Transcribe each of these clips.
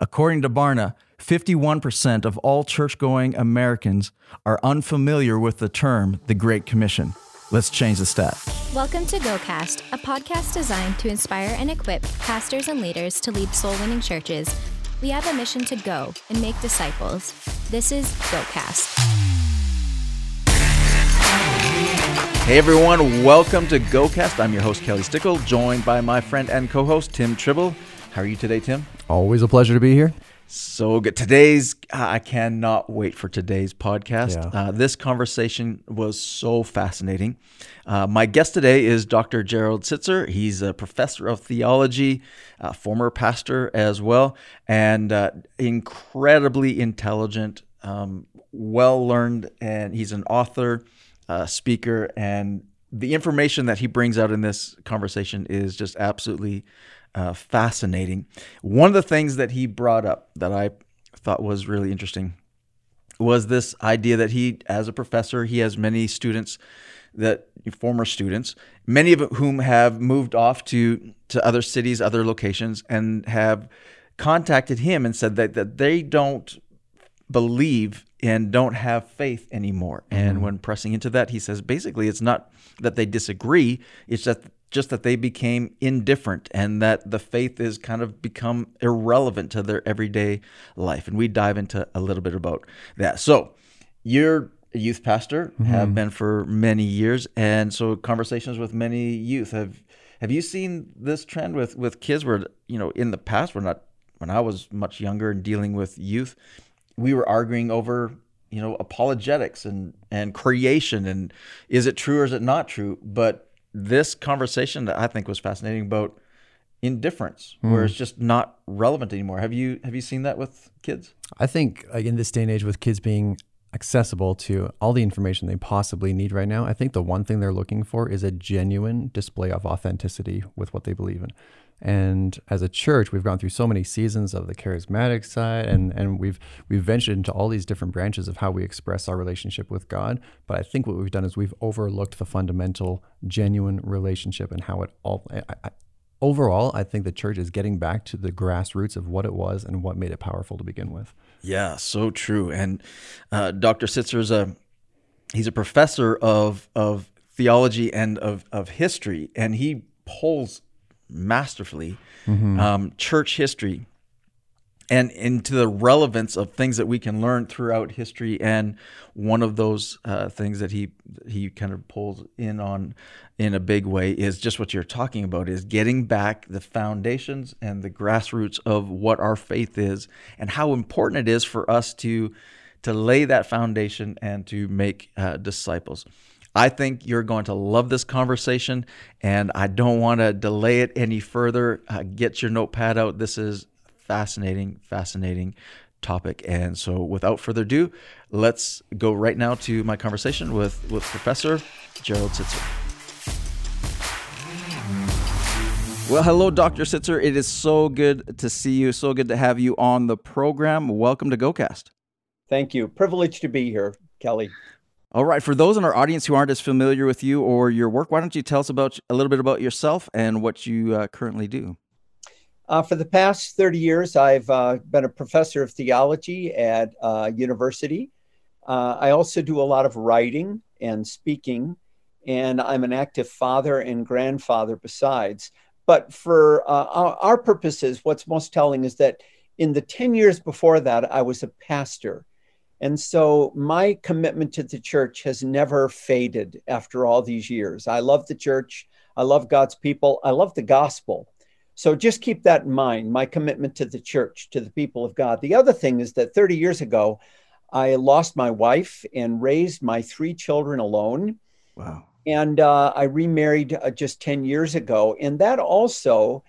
According to Barna, 51% of all church going Americans are unfamiliar with the term the Great Commission. Let's change the stat. Welcome to GoCast, a podcast designed to inspire and equip pastors and leaders to lead soul winning churches. We have a mission to go and make disciples. This is GoCast. Hey everyone, welcome to GoCast. I'm your host, Kelly Stickle, joined by my friend and co host, Tim Tribble. How are you today, Tim? Always a pleasure to be here. So good. Today's, I cannot wait for today's podcast. Yeah. Uh, this conversation was so fascinating. Uh, my guest today is Dr. Gerald Sittser. He's a professor of theology, a former pastor as well, and uh, incredibly intelligent, um, well learned, and he's an author, uh, speaker, and the information that he brings out in this conversation is just absolutely uh, fascinating. One of the things that he brought up that I thought was really interesting was this idea that he, as a professor, he has many students that former students, many of whom have moved off to to other cities, other locations, and have contacted him and said that, that they don't believe and don't have faith anymore. And when pressing into that, he says basically it's not that they disagree, it's that just that they became indifferent and that the faith is kind of become irrelevant to their everyday life. And we dive into a little bit about that. So you're a youth pastor, have mm-hmm. been for many years, and so conversations with many youth. Have have you seen this trend with with kids where you know in the past we're not when I was much younger and dealing with youth, we were arguing over you know apologetics and and creation and is it true or is it not true but this conversation that i think was fascinating about indifference where it's hmm. just not relevant anymore. Have you have you seen that with kids? I think like, in this day and age, with kids being accessible to all the information they possibly need right now, I think the one thing they're looking for is a genuine display of authenticity with what they believe in. And as a church, we've gone through so many seasons of the charismatic side, and and we've we've ventured into all these different branches of how we express our relationship with God. But I think what we've done is we've overlooked the fundamental, genuine relationship and how it all. I, I, overall, I think the church is getting back to the grassroots of what it was and what made it powerful to begin with. Yeah, so true. And uh, Dr. Sittser is a he's a professor of of theology and of of history, and he pulls masterfully um, church history and into the relevance of things that we can learn throughout history. And one of those uh, things that he he kind of pulls in on in a big way is just what you're talking about: is getting back the foundations and the grassroots of what our faith is, and how important it is for us to to lay that foundation and to make uh, disciples. I think you're going to love this conversation, and I don't want to delay it any further. Uh, get your notepad out. This is fascinating, fascinating topic. And so, without further ado, let's go right now to my conversation with, with Professor Gerald Sittser. Well, hello, Dr. Sittser. It is so good to see you. So good to have you on the program. Welcome to GoCast. Thank you. Privileged to be here, Kelly. All right. For those in our audience who aren't as familiar with you or your work, why don't you tell us about a little bit about yourself and what you uh, currently do? Uh, for the past 30 years, I've uh, been a professor of theology at uh, university. Uh, I also do a lot of writing and speaking, and I'm an active father and grandfather besides. But for uh, our, our purposes, what's most telling is that in the 10 years before that, I was a pastor. And so my commitment to the church has never faded after all these years. I love the church. I love God's people. I love the gospel. So just keep that in mind my commitment to the church, to the people of God. The other thing is that 30 years ago, I lost my wife and raised my three children alone. Wow. And uh, I remarried uh, just 10 years ago. And that also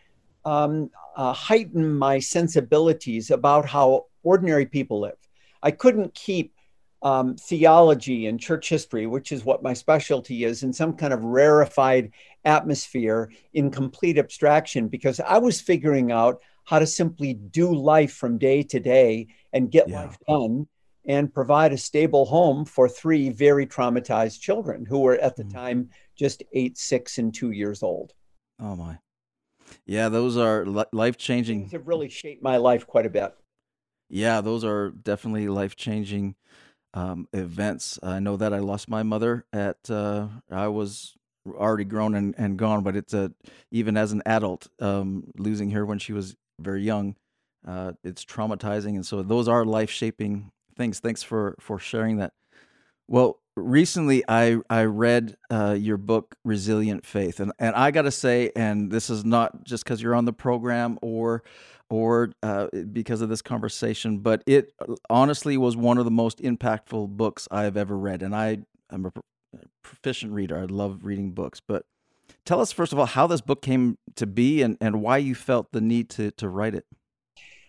um, uh, heightened my sensibilities about how ordinary people live. I couldn't keep um, theology and church history, which is what my specialty is, in some kind of rarefied atmosphere in complete abstraction because I was figuring out how to simply do life from day to day and get Yeah. life done and provide a stable home for three very traumatized children who were at the Mm. time just eight, six, and two years old. Oh my. Yeah, those are life changing. Things have really shaped my life quite a bit. Yeah, those are definitely life changing um, events. I know that I lost my mother at uh, I was already grown and, and gone, but it's a even as an adult, um, losing her when she was very young, uh, it's traumatizing, and so those are life shaping things. Thanks for for sharing that. Well, recently I I read uh, your book Resilient Faith, and and I got to say, and this is not just because you're on the program or or uh, because of this conversation, but it honestly was one of the most impactful books I have ever read, and I am a proficient reader. I love reading books, but tell us first of all how this book came to be and, and why you felt the need to to write it.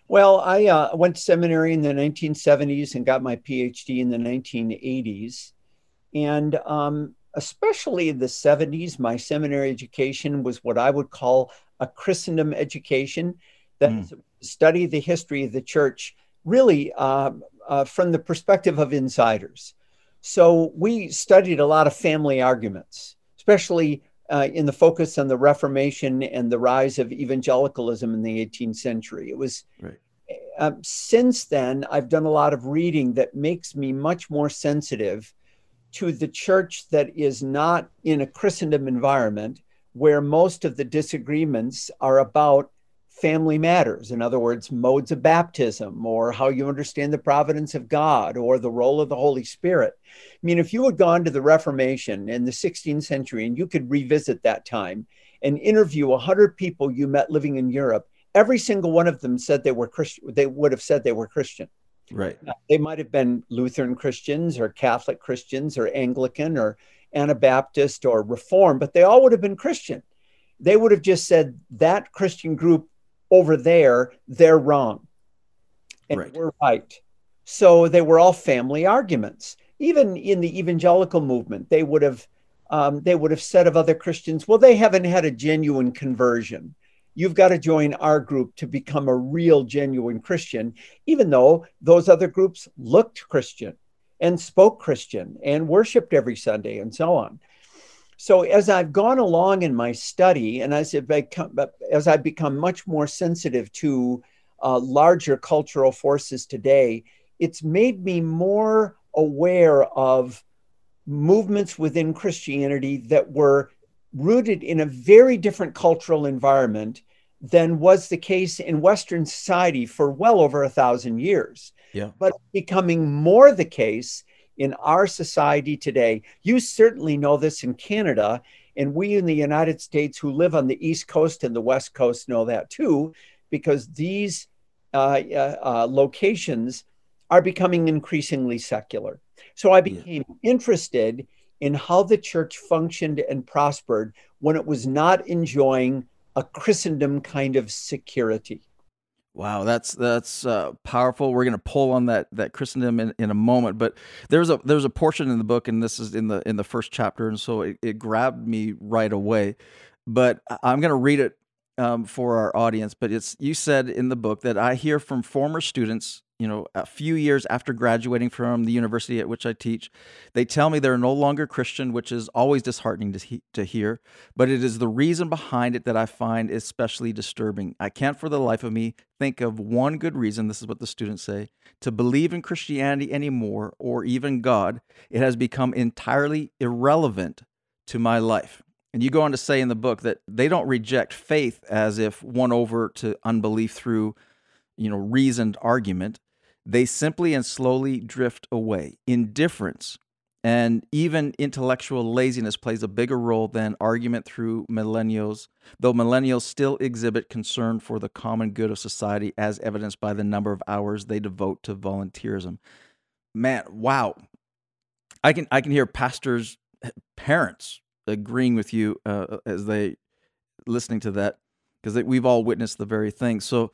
Well, I uh, went to seminary in the 1970s and got my PhD in the 1980s. And um, especially in the 70s, my seminary education was what I would call a Christendom education that mm. study the history of the church really uh, uh, from the perspective of insiders. So we studied a lot of family arguments, especially uh, in the focus on the Reformation and the rise of evangelicalism in the 18th century. It was right. Um, since then, I've done a lot of reading that makes me much more sensitive to the church that is not in a Christendom environment where most of the disagreements are about family matters. In other words, modes of baptism or how you understand the providence of God or the role of the Holy Spirit. I mean, if you had gone to the Reformation in the 16th century and you could revisit that time and interview 100 people you met living in Europe, every single one of them said they were Christian. They would have said they were Christian. Right. They might have been Lutheran Christians or Catholic Christians or Anglican or Anabaptist or Reform, but they all would have been Christian. They would have just said that Christian group over there, they're wrong. And right. we're right. So they were all family arguments. Even in the evangelical movement, they would have um, they would have said of other Christians, well, they haven't had a genuine conversion you've got to join our group to become a real, genuine Christian, even though those other groups looked Christian and spoke Christian and worshiped every Sunday and so on. So as I've gone along in my study and as, become, as I've become much more sensitive to uh, larger cultural forces today, it's made me more aware of movements within Christianity that were rooted in a very different cultural environment than was the case in Western society for well over a thousand years. Yeah. But becoming more the case in our society today. You certainly know this in Canada, and we in the United States who live on the East Coast and the West Coast know that too, because these uh, uh, uh, locations are becoming increasingly secular. So I became yeah. interested in how the church functioned and prospered when it was not enjoying a Christendom kind of security. Wow, that's that's uh, powerful. We're going to pull on that that Christendom in, in a moment, but there's a there's a portion in the book, and this is in the in the first chapter, and so it, it grabbed me right away. But I'm going to read it um, for our audience. But it's you said in the book that I hear from former students you know, a few years after graduating from the university at which I teach, they tell me they're no longer Christian, which is always disheartening to, he- to hear. But it is the reason behind it that I find especially disturbing. I can't for the life of me think of one good reason, this is what the students say, to believe in Christianity anymore or even God. It has become entirely irrelevant to my life. And you go on to say in the book that they don't reject faith as if won over to unbelief through, you know, reasoned argument they simply and slowly drift away. Indifference and even intellectual laziness plays a bigger role than argument through millennials, though millennials still exhibit concern for the common good of society, as evidenced by the number of hours they devote to volunteerism. Man, wow. I can I can hear pastors, parents agreeing with you uh, as they listening to that because we've all witnessed the very thing. So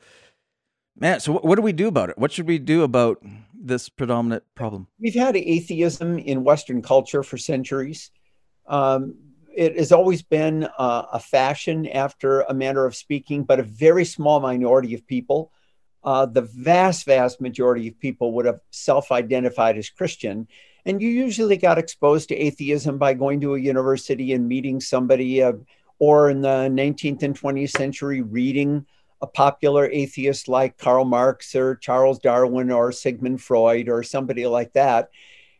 Man, so what do we do about it? What should we do about this predominant problem? We've had atheism in Western culture for centuries. Um, it has always been uh, a fashion, after a manner of speaking, but a very small minority of people. Uh, the vast, vast majority of people would have self identified as Christian. And you usually got exposed to atheism by going to a university and meeting somebody, uh, or in the 19th and 20th century, reading a popular atheist like Karl Marx or Charles Darwin or Sigmund Freud or somebody like that.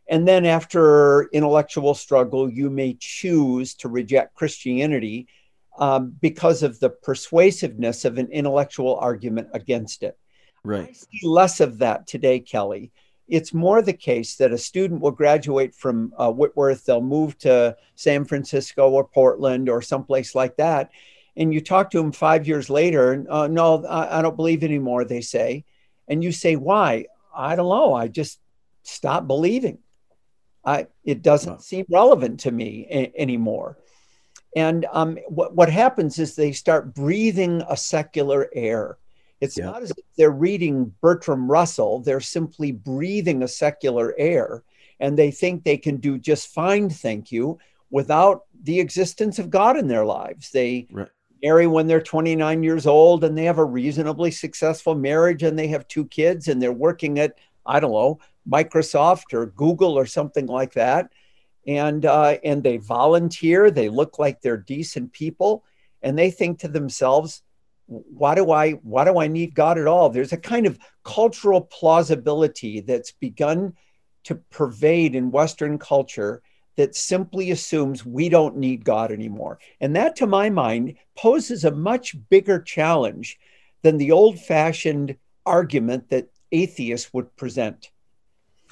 And then, after intellectual struggle, you may choose to reject Christianity um, because of the persuasiveness of an intellectual argument against it. Right. I see less of that today, Kelly. It's more the case that a student will graduate from uh, Whitworth, they'll move to San Francisco or Portland or someplace like that. And you talk to them five years later, uh, no, I, I don't believe anymore, they say. And you say, why? I don't know. I just stopped believing. I, it doesn't seem relevant to me a- anymore. And um, what, what happens is they start breathing a secular air. It's yeah. not as if they're reading Bertrand Russell, they're simply breathing a secular air. And they think they can do just fine, thank you, without the existence of God in their lives. They right. Marry when they're 29 years old and they have a reasonably successful marriage and they have two kids and they're working at, I don't know, Microsoft or Google or something like that and uh, and they volunteer. They look like they're decent people, and they think to themselves, "Why do I why do I need God at all?" There's a kind of cultural plausibility that's begun to pervade in Western culture that simply assumes we don't need God anymore. And that, to my mind, poses a much bigger challenge than the old fashioned argument that atheists would present.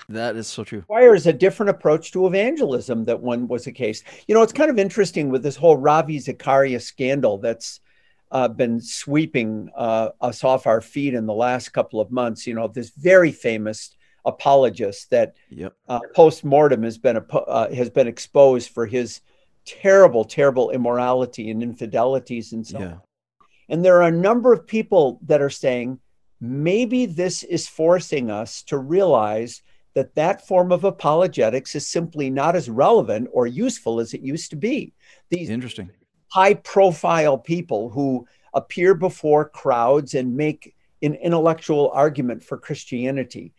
That is so true. Requires a different approach to evangelism that one was the case. You know, it's kind of interesting with this whole Ravi Zacharias scandal that's uh, been sweeping uh, us off our feet in the last couple of months. You know, this very famous apologist that yep. uh, post mortem has been uh, has been exposed for his terrible, terrible immorality and infidelities and so yeah. on. And there are a number of people that are saying maybe this is forcing us to realize that that form of apologetics is simply not as relevant or useful as it used to be. These interesting high profile people who appear before crowds and make an intellectual argument for Christianity.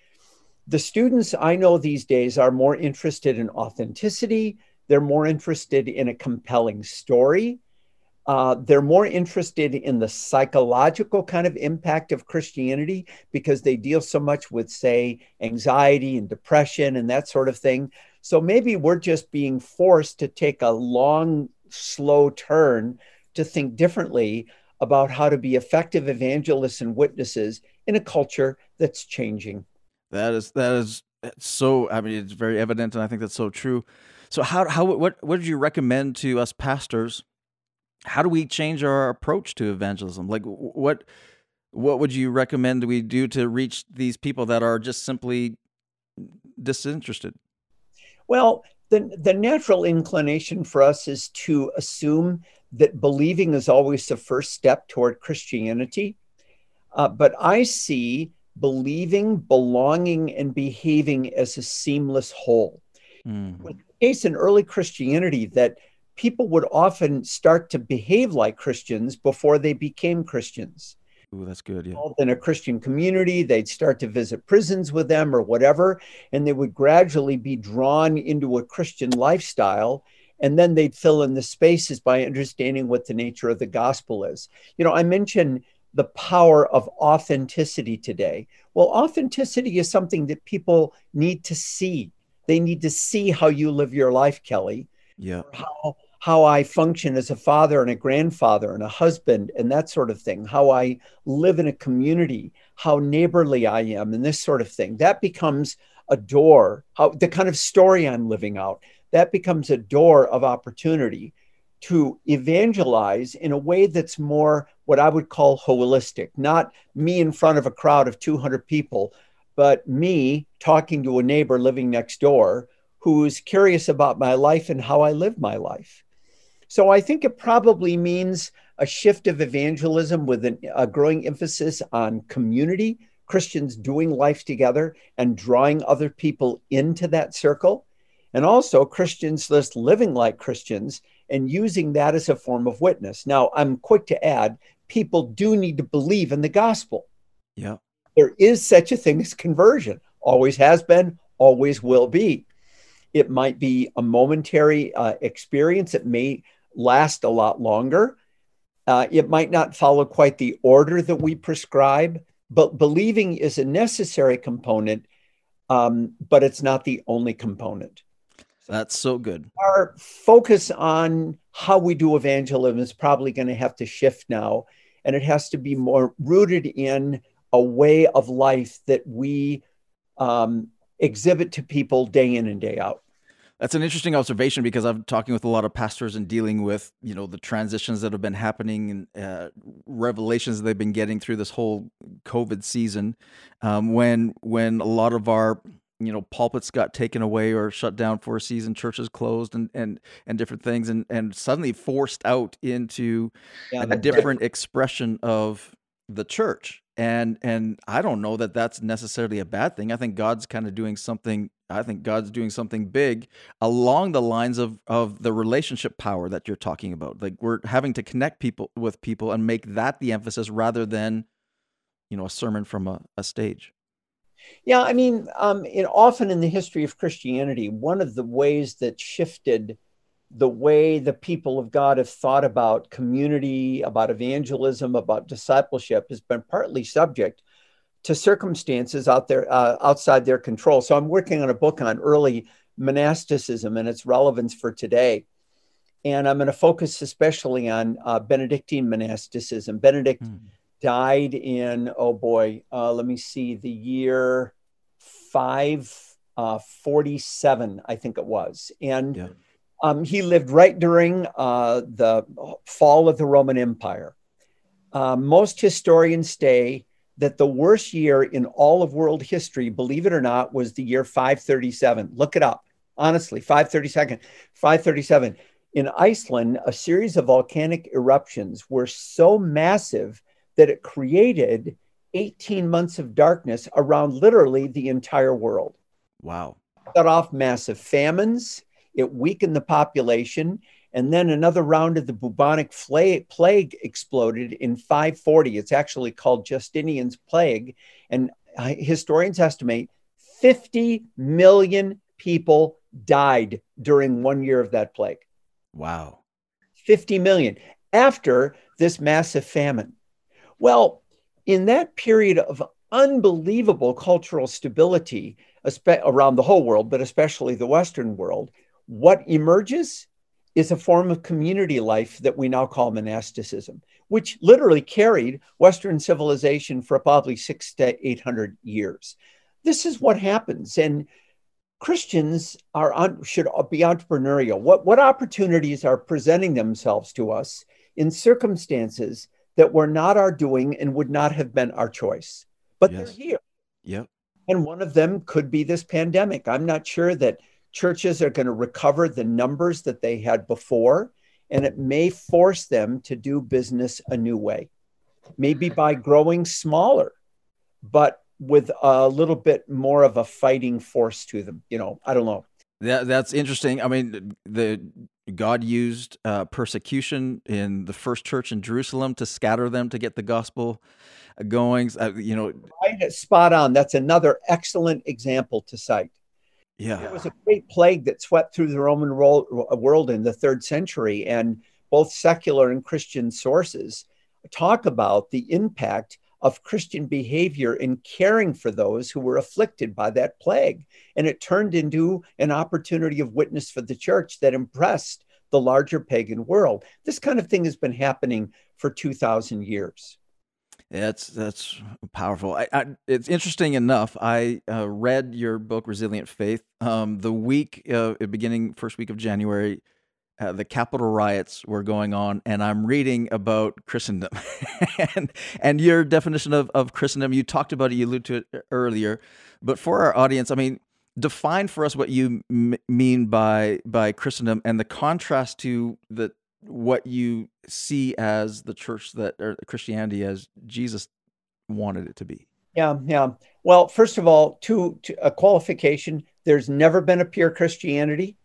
The students I know these days are more interested in authenticity. They're more interested in a compelling story. Uh, they're more interested in the psychological kind of impact of Christianity because they deal so much with, say, anxiety and depression and that sort of thing. So maybe we're just being forced to take a long, slow turn to think differently about how to be effective evangelists and witnesses in a culture that's changing. That is that is so. I mean, it's very evident, and I think that's so true. So, how how what what would you recommend to us pastors how do we change our approach to evangelism? Like what what would you recommend we do to reach these people that are just simply disinterested? Well, the the natural inclination for us is to assume that believing is always the first step toward Christianity. Uh, but I see believing, belonging, and behaving as a seamless whole. Mm. With the case in early Christianity that people would often start to behave like Christians before they became Christians. Ooh, that's good. Yeah. In a Christian community, they'd start to visit prisons with them or whatever, and they would gradually be drawn into a Christian lifestyle. And then they'd fill in the spaces by understanding what the nature of the gospel is. You know, I mentioned the power of authenticity today. Well, authenticity is something that people need to see. They need to see how you live your life, Kelly. Yeah. How how I function as a father and a grandfather and a husband and that sort of thing, how I live in a community, how neighborly I am, and this sort of thing. That becomes a door, how the kind of story I'm living out, that becomes a door of opportunity to evangelize in a way that's more what I would call holistic, not me in front of a crowd of 200 people, but me talking to a neighbor living next door who's curious about my life and how I live my life. So I think it probably means a shift of evangelism with an, a growing emphasis on community, Christians doing life together and drawing other people into that circle. And also Christians just living like Christians and using that as a form of witness. Now, I'm quick to add people do need to believe in the gospel. Yeah. There is such a thing as conversion, always has been, always will be. It might be a momentary uh, experience. It may last a lot longer. Uh, it might not follow quite the order that we prescribe, but believing is a necessary component, um, but it's not the only component. That's so good. Our focus on how we do evangelism is probably going to have to shift now, and it has to be more rooted in a way of life that we um, exhibit to people day in and day out. That's an interesting observation because I'm talking with a lot of pastors and dealing with you know the transitions that have been happening and uh, revelations that they've been getting through this whole COVID season. Um, when when a lot of our you know pulpits got taken away or shut down for a season, churches closed and and and different things, and and suddenly forced out into yeah, a different expression of the church. And and i don't know that that's necessarily a bad thing. I think god's kind of doing something i think god's doing something big along the lines of of the relationship power that you're talking about. Like we're having to connect people with people and make that the emphasis rather than you know a sermon from a, a stage yeah i mean um in often in the history of christianity one of the ways that shifted the way the people of God have thought about community, about evangelism, about discipleship has been partly subject to circumstances out there uh, outside their control. So I'm working on a book on early monasticism and its relevance for today. And I'm going to focus especially on uh, Benedictine monasticism. Benedict mm. Died in, oh boy, uh, let me see, the year 547, uh, I think it was. And yeah um, he lived right during uh, the fall of the Roman Empire. Uh, most historians say that the worst year in all of world history, believe it or not, was the year 537. Look it up. Honestly, 537. 537. In Iceland, a series of volcanic eruptions were so massive that it created 18 months of darkness around literally the entire world. Wow. Cut off massive famines, it weakened the population. And then another round of the bubonic plague exploded in 540. It's actually called Justinian's plague. And uh, historians estimate 50 million people died during one year of that plague. Wow. 50 million after this massive famine. Well, in that period of unbelievable cultural stability around the whole world, but especially the Western world, what emerges is a form of community life that we now call monasticism, which literally carried Western civilization for probably six to 800 years. This is what happens. And Christians are should be entrepreneurial. What, what opportunities are presenting themselves to us in circumstances that were not our doing and would not have been our choice? But yes. they're here. Yep. And one of them could be this pandemic. I'm not sure that churches are going to recover the numbers that they had before, and it may force them to do business a new way, maybe by growing smaller, but with a little bit more of a fighting force to them. You know, I don't know. That, that's interesting. I mean, the God used uh, persecution in the first church in Jerusalem to scatter them to get the gospel going. Uh, you know, right, spot on. That's another excellent example to cite. Yeah. There was a great plague that swept through the Roman world in the third century, and both secular and Christian sources talk about the impact of Christian behavior in caring for those who were afflicted by that plague. And it turned into an opportunity of witness for the church that impressed the larger pagan world. This kind of thing has been happening for 2,000 years. That's that's powerful. I, I, it's interesting enough. I uh, read your book, Resilient Faith, um, the week uh, beginning first week of January. Uh, the Capitol riots were going on, and I'm reading about Christendom, and and your definition of of Christendom. You talked about it. You alluded to it earlier, but for our audience, I mean, define for us what you m- mean by by Christendom and the contrast to the what you see as the church that or Christianity as Jesus wanted it to be. Yeah, yeah. Well, first of all, to, to a qualification, there's never been a pure Christianity.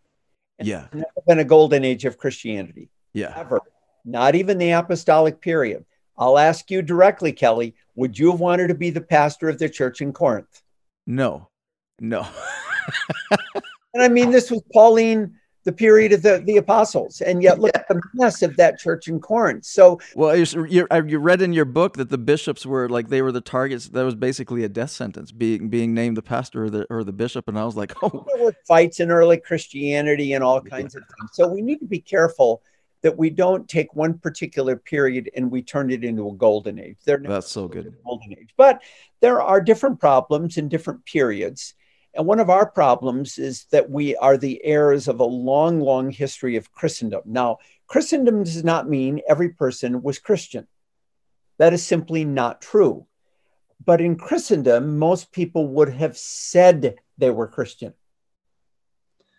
Yeah. never been a golden age of Christianity. Yeah. Ever. Not even the apostolic period. I'll ask you directly, Kelly, would you have wanted to be the pastor of the church in Corinth? No. No. and I mean this was Pauline the period of the, the apostles. And yet, look yeah. at the mess of that church in Corinth. So, well, you, uh, you read in your book that the bishops were like they were the targets. That was basically a death sentence, being being named the pastor or the or the bishop. And I was like, oh, there were fights in early Christianity and all kinds of things. So we need to be careful that we don't take one particular period and we turn it into a golden age. They're That's so good. Golden age, but there are different problems in different periods. And one of our problems is that we are the heirs of a long, long history of Christendom. Now, Christendom does not mean every person was Christian. That is simply not true. But in Christendom, most people would have said they were Christian.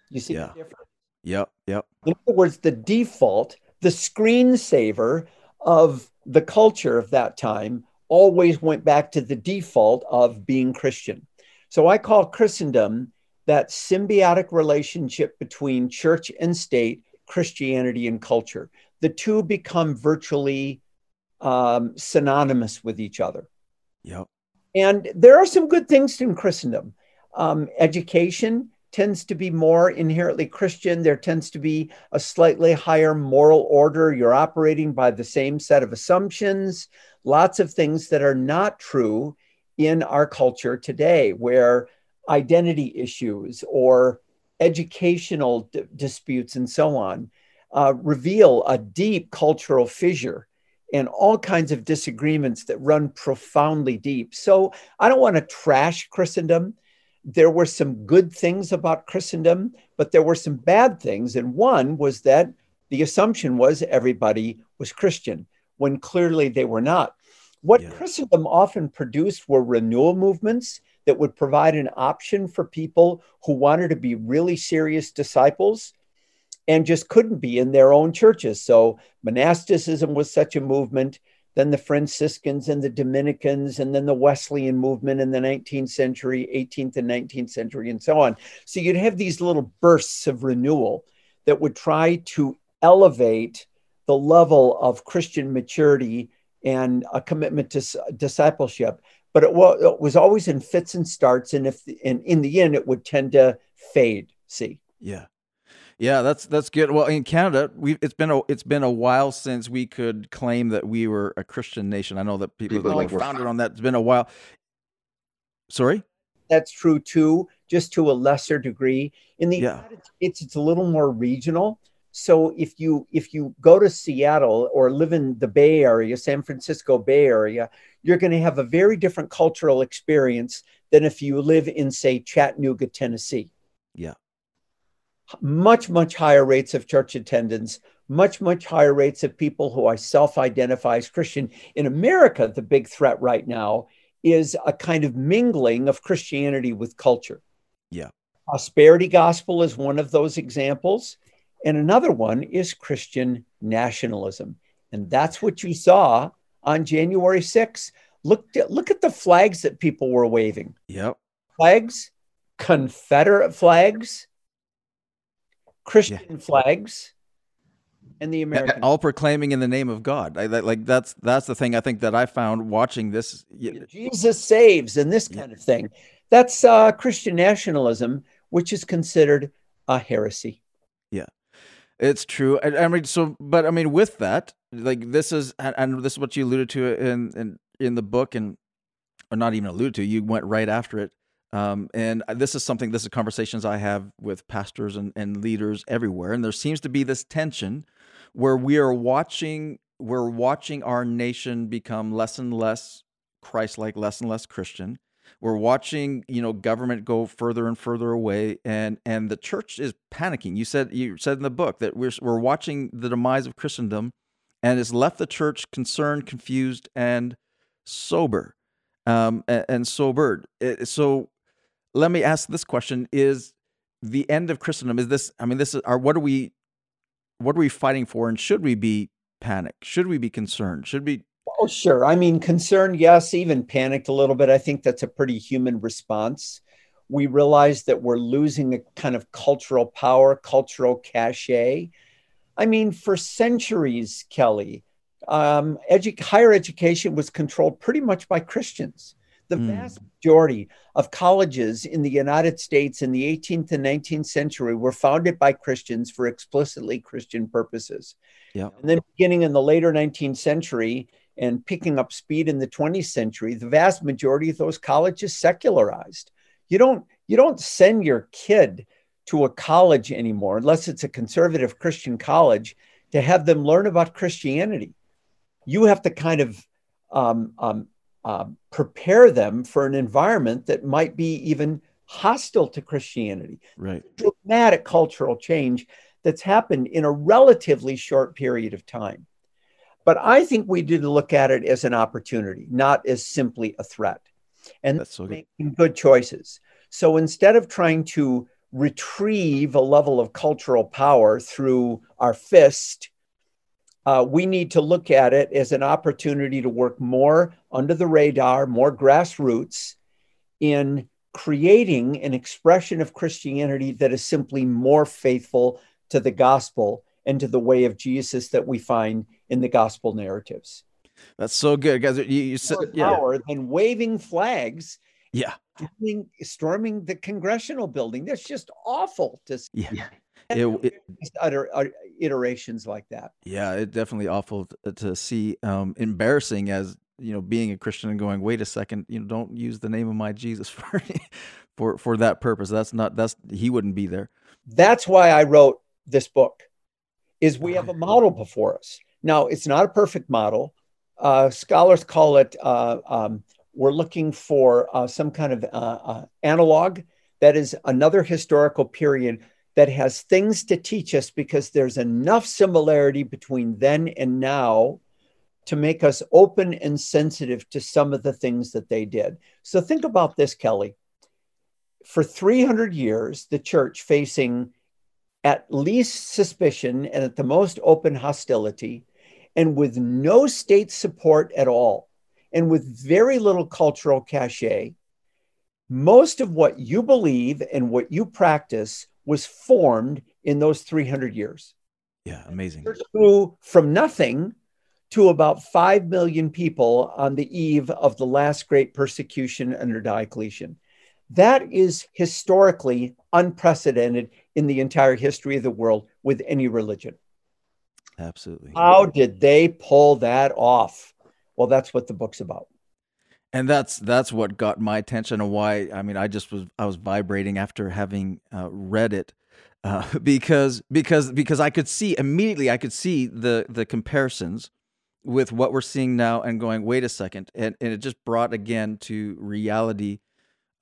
You see yeah. the difference? Yep, yep. In other words, the default, the screensaver of the culture of that time always went back to the default of being Christian. So I call Christendom that symbiotic relationship between church and state, Christianity and culture. The two become virtually um, synonymous with each other. Yep. And there are some good things in Christendom. Um, education tends to be more inherently Christian. There tends to be a slightly higher moral order. You're operating by the same set of assumptions. Lots of things that are not true in our culture today, where identity issues or educational d- disputes and so on uh, reveal a deep cultural fissure and all kinds of disagreements that run profoundly deep. So I don't want to trash Christendom. There were some good things about Christendom, but there were some bad things. And one was that the assumption was everybody was Christian when clearly they were not. What yeah. Christendom often produced were renewal movements that would provide an option for people who wanted to be really serious disciples and just couldn't be in their own churches. So monasticism was such a movement, then the Franciscans and the Dominicans, and then the Wesleyan movement in the 19th century, 18th and 19th century, and so on. So you'd have these little bursts of renewal that would try to elevate the level of Christian maturity and a commitment to discipleship. But it was, it was always in fits and starts, and if and in the end, it would tend to fade. See, yeah, yeah, that's that's good. Well, in Canada, we it's been a it's been a while since we could claim that we were a Christian nation. I know that people, people that like were founded on that. It's been a while. Sorry. That's true too, just to a lesser degree. In the yeah. United States, it's a little more regional. So if you if you go to Seattle or live in the Bay Area, San Francisco Bay Area, you're going to have a very different cultural experience than if you live in say Chattanooga, Tennessee. Yeah. Much much higher rates of church attendance, much much higher rates of people who I self-identify as Christian. In America, the big threat right now is a kind of mingling of Christianity with culture. Yeah. Prosperity gospel is one of those examples and another one is Christian nationalism. And that's what you saw on January 6th. Look, at, look at the flags that people were waving. Yep. Flags, Confederate flags, Christian yeah. flags, and the American. All proclaiming in the name of God. I, like that's that's the thing I think that I found watching this. Jesus saves and this kind yeah. of thing. That's uh, Christian nationalism, which is considered a heresy. It's true. I, I, mean, so, but I mean, with that, like this is, and, and this is what you alluded to in in in the book, and or not even alluded to. You went right after it. Um, and this is something, this is conversations I have with pastors and, and leaders everywhere. And there seems to be this tension where we are watching, we're watching our nation become less and less Christ like, less and less Christian. We're watching, you know, government go further and further away, and and the church is panicking. You said you said in the book that we're we're watching the demise of Christendom, and it's left the church concerned, confused, and sober, um, and, and sobered. So, let me ask this question: Is the end of Christendom? Is this? I mean, this is. Are what are we? What are we fighting for? And should we be panicked? Should we be concerned? Should we Oh, sure. I mean, concerned, yes, even panicked a little bit. I think that's a pretty human response. We realize that we're losing a kind of cultural power, cultural cachet. I mean, for centuries, Kelly, um, edu- higher education was controlled pretty much by Christians. The mm. vast majority of colleges in the United States in the 18th and 19th century were founded by Christians for explicitly Christian purposes. Yeah. And then beginning in the later 19th century and picking up speed in the 20th century, the vast majority of those colleges secularized. You don't you don't send your kid to a college anymore unless it's a conservative Christian college to have them learn about Christianity. You have to kind of um, um, uh, prepare them for an environment that might be even hostile to Christianity. Right. Dramatic cultural change that's happened in a relatively short period of time. But I think we need to look at it as an opportunity, not as simply a threat. And that's so good. making good choices. So instead of trying to retrieve a level of cultural power through our fist, uh, we need to look at it as an opportunity to work more under the radar, more grassroots in creating an expression of Christianity that is simply more faithful to the gospel and to the way of Jesus that we find in the gospel narratives. That's so good, guys. You, you said yeah. power than waving flags. Yeah, storming, storming the congressional building. That's just awful to see. Yeah. It, it, utter, utter, iterations like that. Yeah, it definitely awful to, to see. Um, embarrassing as you know, being a Christian and going, wait a second, you know, don't use the name of my Jesus for for for that purpose. That's not that's he wouldn't be there. That's why I wrote this book. Is we have a model before us. Now, it's not a perfect model. Uh, scholars call it. Uh, um, we're looking for uh, some kind of uh, uh, analog that is another historical period that has things to teach us because there's enough similarity between then and now to make us open and sensitive to some of the things that they did. So think about this, Kelly. For 300 years, the church facing at least suspicion and at the most open hostility, and with no state support at all, and with very little cultural cachet, most of what you believe and what you practice was formed in those 300 years. Yeah, amazing. Grew from nothing to about 5 million people on the eve of the last great persecution under Diocletian. That is historically unprecedented in the entire history of the world with any religion. Absolutely. How did they pull that off? Well, that's what the book's about and that's that's what got my attention and why I mean I just was I was vibrating after having uh, read it uh, because because because I could see immediately I could see the the comparisons with what we're seeing now and going wait a second and, and it just brought again to reality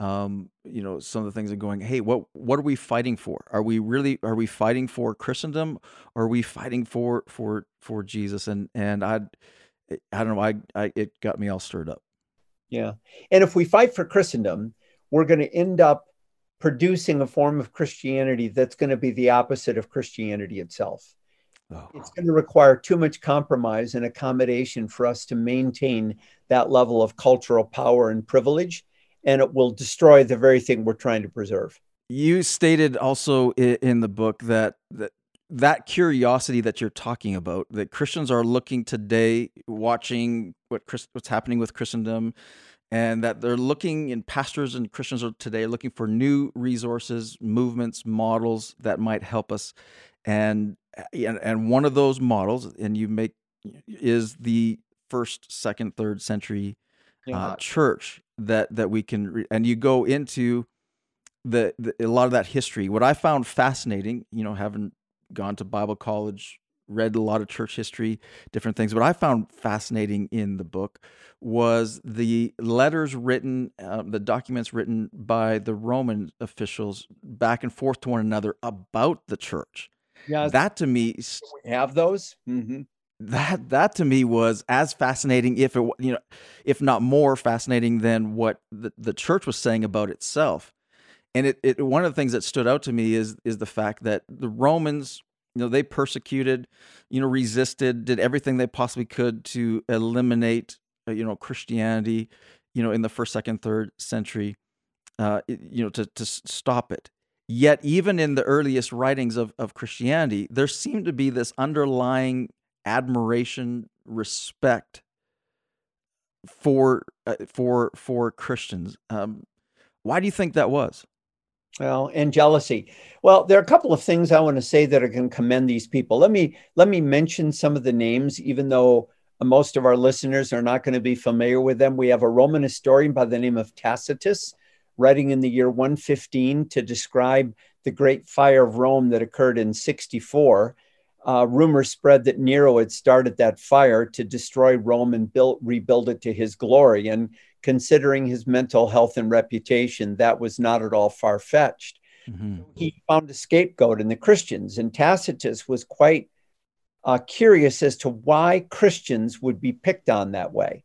um, you know some of the things are going hey what what are we fighting for are we really are we fighting for Christendom or are we fighting for for for Jesus and and I I don't know I, I it got me all stirred up yeah. And if we fight for Christendom, we're going to end up producing a form of Christianity that's going to be the opposite of Christianity itself. Oh. It's going to require too much compromise and accommodation for us to maintain that level of cultural power and privilege, and it will destroy the very thing we're trying to preserve. You stated also in the book that that that curiosity that you're talking about that Christians are looking today, watching what Christ, what's happening with Christendom, and that they're looking and pastors and Christians are today looking for new resources, movements, models that might help us, and and, and one of those models, and you make is the first, second, third century uh, yeah. uh, church that that we can, re- and you go into the, the a lot of that history. What I found fascinating, you know, having gone to Bible college, read a lot of church history, different things. What I found fascinating in the book was the letters written, uh, the documents written by the Roman officials back and forth to one another about the church. Yeah, that to me, we have those. Mm-hmm. That that to me was as fascinating, if it you know, if not more fascinating than what the, the church was saying about itself and it, it one of the things that stood out to me is is the fact that the Romans, you know, they persecuted, you know, resisted, did everything they possibly could to eliminate, uh, you know, Christianity, you know, in the first, second, third century, uh, you know, to to stop it. Yet, even in the earliest writings of of Christianity, there seemed to be this underlying admiration, respect for uh, for for Christians. Um, why do you think that was? Well, and jealousy. Well, there are a couple of things I want to say that are going to commend these people. Let me let me mention some of the names, even though most of our listeners are not going to be familiar with them. We have a Roman historian by the name of Tacitus, writing in the year 115 to describe the great fire of Rome that occurred in 64. Uh, rumors spread that Nero had started that fire to destroy Rome and build, rebuild it to his glory. And considering his mental health and reputation, that was not at all far fetched. Mm-hmm. He found a scapegoat in the Christians, and Tacitus was quite uh, curious as to why Christians would be picked on that way.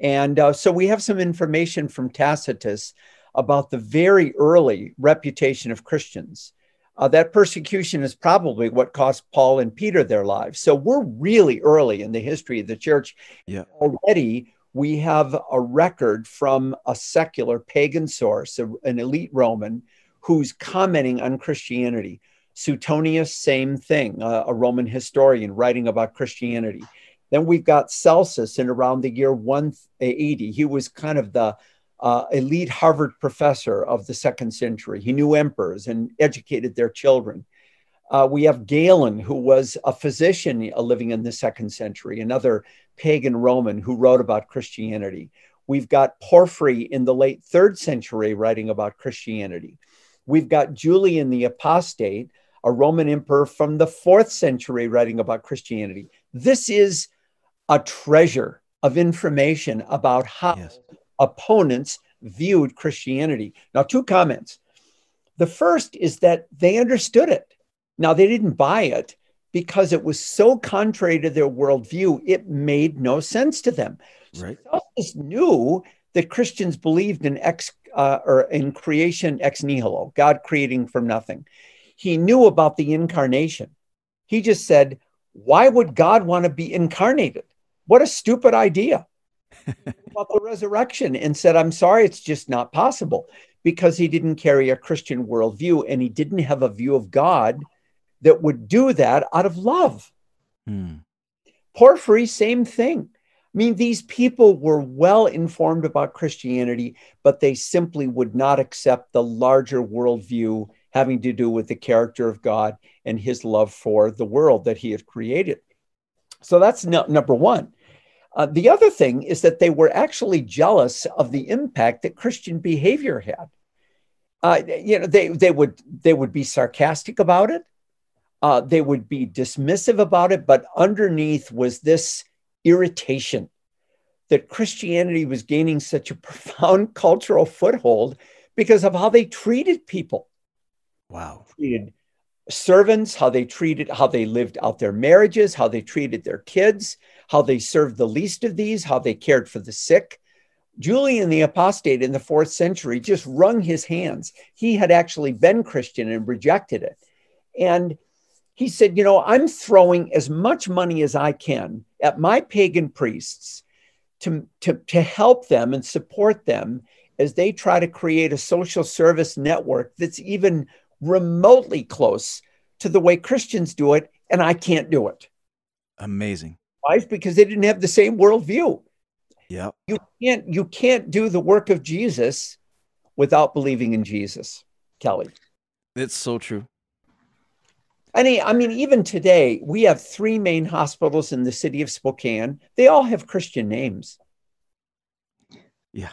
And uh, so we have some information from Tacitus about the very early reputation of Christians. Uh, that persecution is probably what cost Paul and Peter their lives. So we're really early in the history of the church. Yeah. Already we have a record from a secular pagan source, a, an elite Roman, who's commenting on Christianity. Suetonius, same thing, uh, a Roman historian writing about Christianity. Then we've got Celsus in around the year 180. He was kind of the uh, elite Harvard professor of the second century. He knew emperors and educated their children. Uh, we have Galen, who was a physician uh, living in the second century, another pagan Roman who wrote about Christianity. We've got Porphyry in the late third century writing about Christianity. We've got Julian the Apostate, a Roman emperor from the fourth century writing about Christianity. This is a treasure of information about how yes. Opponents viewed Christianity. Now, two comments. The first is that they understood it. Now, they didn't buy it because it was so contrary to their worldview, it made no sense to them. Right. So Celsus knew that Christians believed in ex uh, or in creation ex nihilo, God creating from nothing. He knew about the incarnation. He just said, "Why would God want to be incarnated? What a stupid idea!" About the resurrection, and said, "I'm sorry, it's just not possible." Because he didn't carry a Christian worldview and he didn't have a view of God that would do that out of love. Hmm. Porphyry, same thing. I mean, these people were well informed about Christianity, but they simply would not accept the larger worldview having to do with the character of God and his love for the world that he had created. So that's no, number one. Uh, the other thing is that they were actually jealous of the impact that Christian behavior had. Uh, you know, they they would they would be sarcastic about it uh, they would be dismissive about it, but underneath was this irritation that Christianity was gaining such a profound cultural foothold because of how they treated people. Wow. Treated servants, how they treated, how they lived out their marriages, how they treated their kids, how they served the least of these, how they cared for the sick. Julian the Apostate in the fourth century just wrung his hands. He had actually been Christian and rejected it. And he said, You know, I'm throwing as much money as I can at my pagan priests to, to, to help them and support them as they try to create a social service network that's even remotely close to the way Christians do it, and I can't do it. Amazing. Why? Because they didn't have the same worldview. Yeah. You can't you can't do the work of Jesus without believing in Jesus, Kelly. It's so true. I I mean, even today, we have three main hospitals in the city of Spokane. They all have Christian names. Yeah.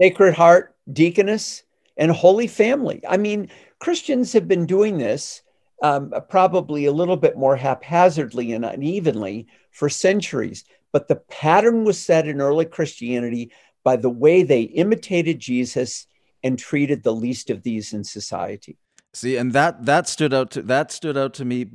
Sacred Heart, Deaconess, and Holy Family. I mean, Christians have been doing this um, probably a little bit more haphazardly and unevenly for centuries. But the pattern was set in early Christianity by the way they imitated Jesus and treated the least of these in society. See, and that that stood out to that stood out to me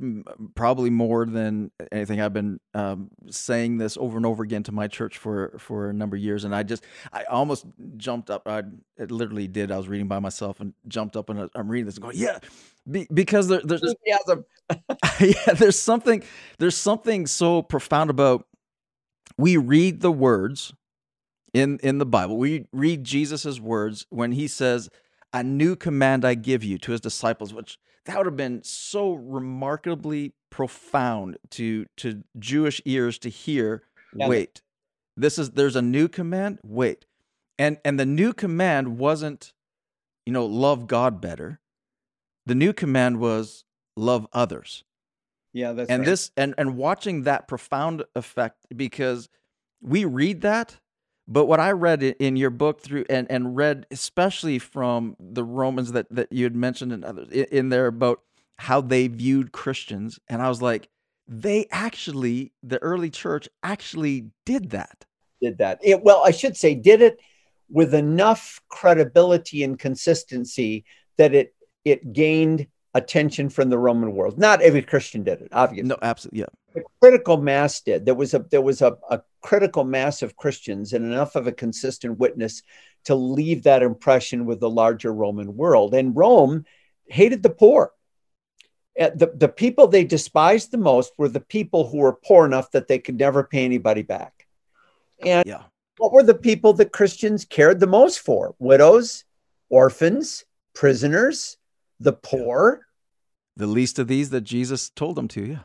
probably more than anything. I've been um, saying this over and over again to my church for for a number of years, and I just I almost jumped up. I literally did. I was reading by myself and jumped up, and I'm reading this and going, yeah, be, because there, there's yeah, there's something there's something so profound about we read the words in in the Bible. We read Jesus's words when he says a new command I give you to his disciples, which that would have been so remarkably profound to to Jewish ears to hear. Yeah. Wait, this is there's a new command. Wait, And and the new command wasn't, you know, love God better. The new command was love others. Yeah, that's and right. this and and watching that profound effect because we read that but what i read in your book through and and read especially from the romans that that you had mentioned in there about how they viewed christians and i was like they actually the early church actually did that did that. It, well, I should say, did it with enough credibility and consistency that it it gained attention from the Roman world. Not every Christian did it, obviously. no absolutely yeah The critical mass did. There was a there was a, a critical mass of Christians and enough of a consistent witness to leave that impression with the larger Roman world. And Rome hated the poor. Uh, The, the people they despised the most were the people who were poor enough that they could never pay anybody back. And yeah what were the people that Christians cared the most for? Widows, orphans, prisoners, the poor. The least of these that jesus told them to yeah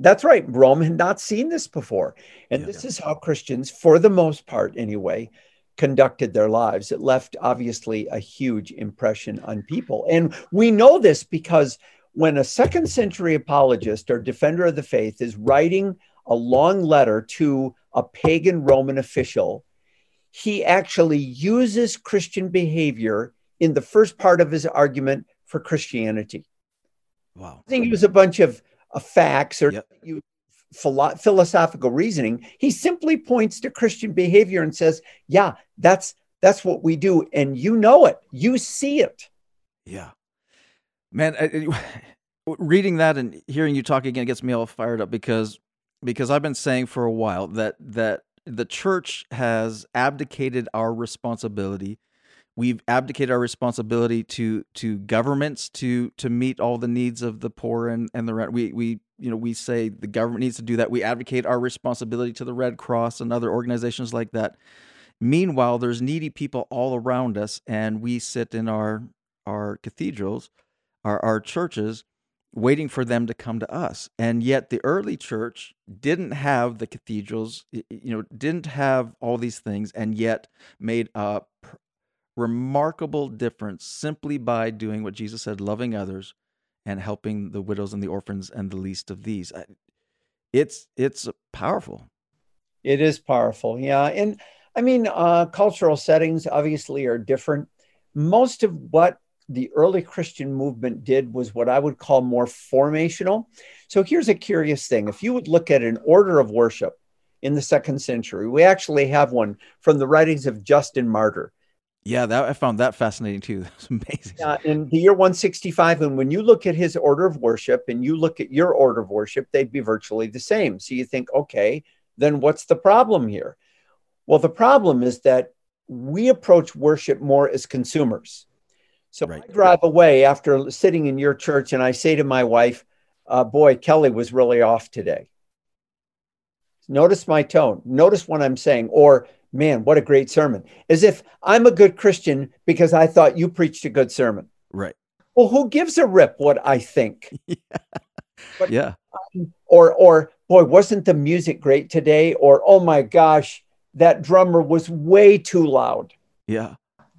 That's right. Rome had not seen this before. And Yeah. this is how Christians, for the most part anyway, conducted their lives. It left obviously a huge impression on people. And we know this because when a second century apologist or defender of the faith is writing a long letter to a pagan Roman official, he actually uses Christian behavior in the first part of his argument for Christianity. Wow doesn't use a bunch of uh, facts or Yep. you philo- philosophical reasoning. He simply points to Christian behavior and says, "Yeah, that's that's what we do, and you know it, you see it." Yeah, man. I, I- reading that and hearing you talk again gets me all fired up because because I've been saying for a while that that the church has abdicated our responsibility. We've abdicated our responsibility to to governments to to meet all the needs of the poor and and the rent. We we you know we say the government needs to do that. We advocate our responsibility to the Red Cross and other organizations like that. Meanwhile, there's needy people all around us, and we sit in our our cathedrals, our our churches, waiting for them to come to us. And yet, the early church didn't have the cathedrals, you know, didn't have all these things, and yet made a remarkable difference simply by doing what Jesus said, loving others and helping the widows and the orphans and the least of these. It's it's powerful. It is powerful, yeah. And I mean, uh, cultural settings obviously are different. Most of what the early Christian movement did was what I would call more formational. So here's a curious thing: if you would look at an order of worship in the second century, we actually have one from the writings of Justin Martyr. Yeah, that I found that fascinating too. That's amazing. uh, in the year 165 and when you look at his order of worship and you look at your order of worship they'd be virtually the same so you think okay then what's the problem here well the problem is that we approach worship more as consumers so Right. i drive away after sitting in your church and i say to my wife uh, boy kelly was really off today notice my tone notice what i'm saying or man what a great sermon as if i'm a good christian because i thought you preached a good sermon Right. well, who gives a rip what I think? But- Yeah. Um, or, or boy, wasn't the music great today? Or oh my gosh, that drummer was way too loud. Yeah.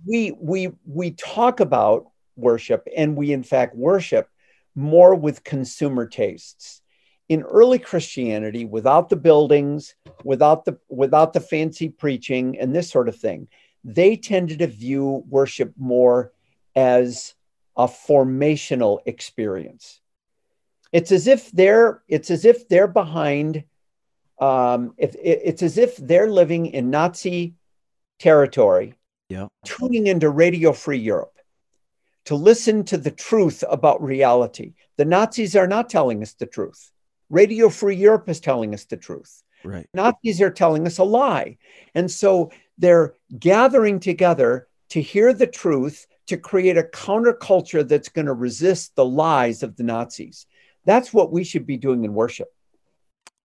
We we we talk about worship, and we in fact worship more with consumer tastes. In early Christianity, without the buildings, without the without the fancy preaching and this sort of thing, they tended to view worship more as a formational experience. It's as if they're it's as if they're behind. Um, if it, it's as if they're living in Nazi territory, Yeah. tuning into Radio Free Europe to listen to the truth about reality. The Nazis are not telling us the truth. Radio Free Europe is telling us the truth. Right. Nazis are telling us a lie. And so they're gathering together to hear the truth, to create a counterculture that's going to resist the lies of the Nazis. That's what we should be doing in worship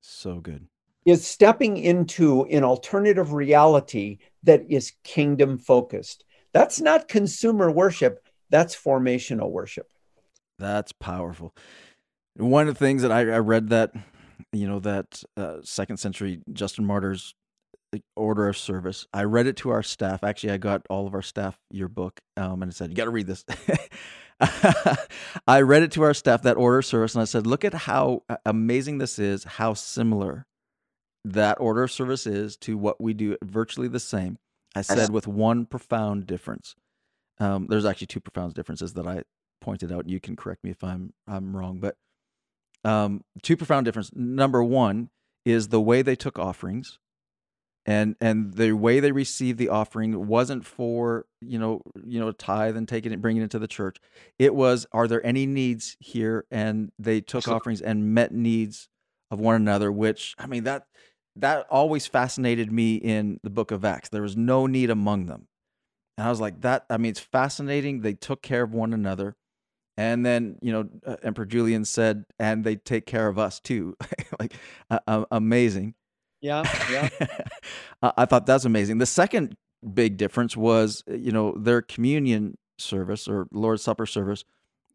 So good. is stepping into an alternative reality that is kingdom focused. That's not consumer worship, that's formational worship. That's powerful. One of the things that I, I read that, you know, that uh, second century Justin Martyr's order of service. I read it to our staff. Actually, I got all of our staff your book um, and I said, You got to read this. I read it to our staff, that order of service, and I said, Look at how amazing this is, how similar that order of service is to what we do, virtually the same. I said, with one profound difference. Um, there's actually two profound differences that I pointed out. You can correct me if I'm I'm wrong, but um, two profound differences. Number one is the way they took offerings and and the way they received the offering wasn't for you know you know tithe and taking it bringing it to the church. It was are there any needs here? And they took offerings and met needs of one another which i mean that that always fascinated me in the book of acts. There was no need among them. And i was like that i mean it's fascinating. They took care of one another and then you know uh, emperor julian said and they take care of us too like uh, amazing yeah, yeah. I thought that's amazing. The second big difference was, uh, you know, their communion service or Lord's Supper service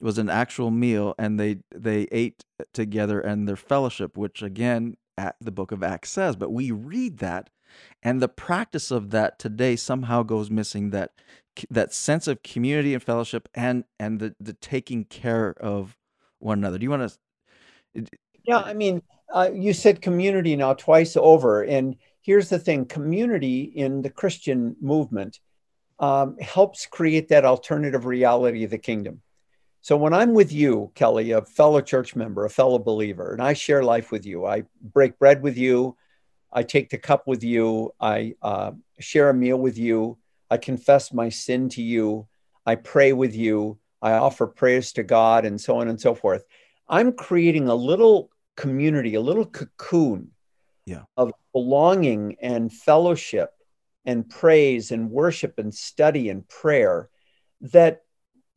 was an actual meal, and they they ate together and their fellowship, which again, at the Book of Acts says. But we read that, and the practice of that today somehow goes missing. That that sense of community and fellowship, and and the the taking care of one another. Do you want to? Yeah, I mean, uh, you said community now twice over. And here's the thing community in the Christian movement um, helps create that alternative reality of the kingdom. So when I'm with you, Kelly, a fellow church member, a fellow believer, and I share life with you, I break bread with you, I take the cup with you, I uh, share a meal with you, I confess my sin to you, I pray with you, I offer prayers to God, and so on and so forth. I'm creating a little community, a little cocoon yeah. of belonging and fellowship and praise and worship and study and prayer that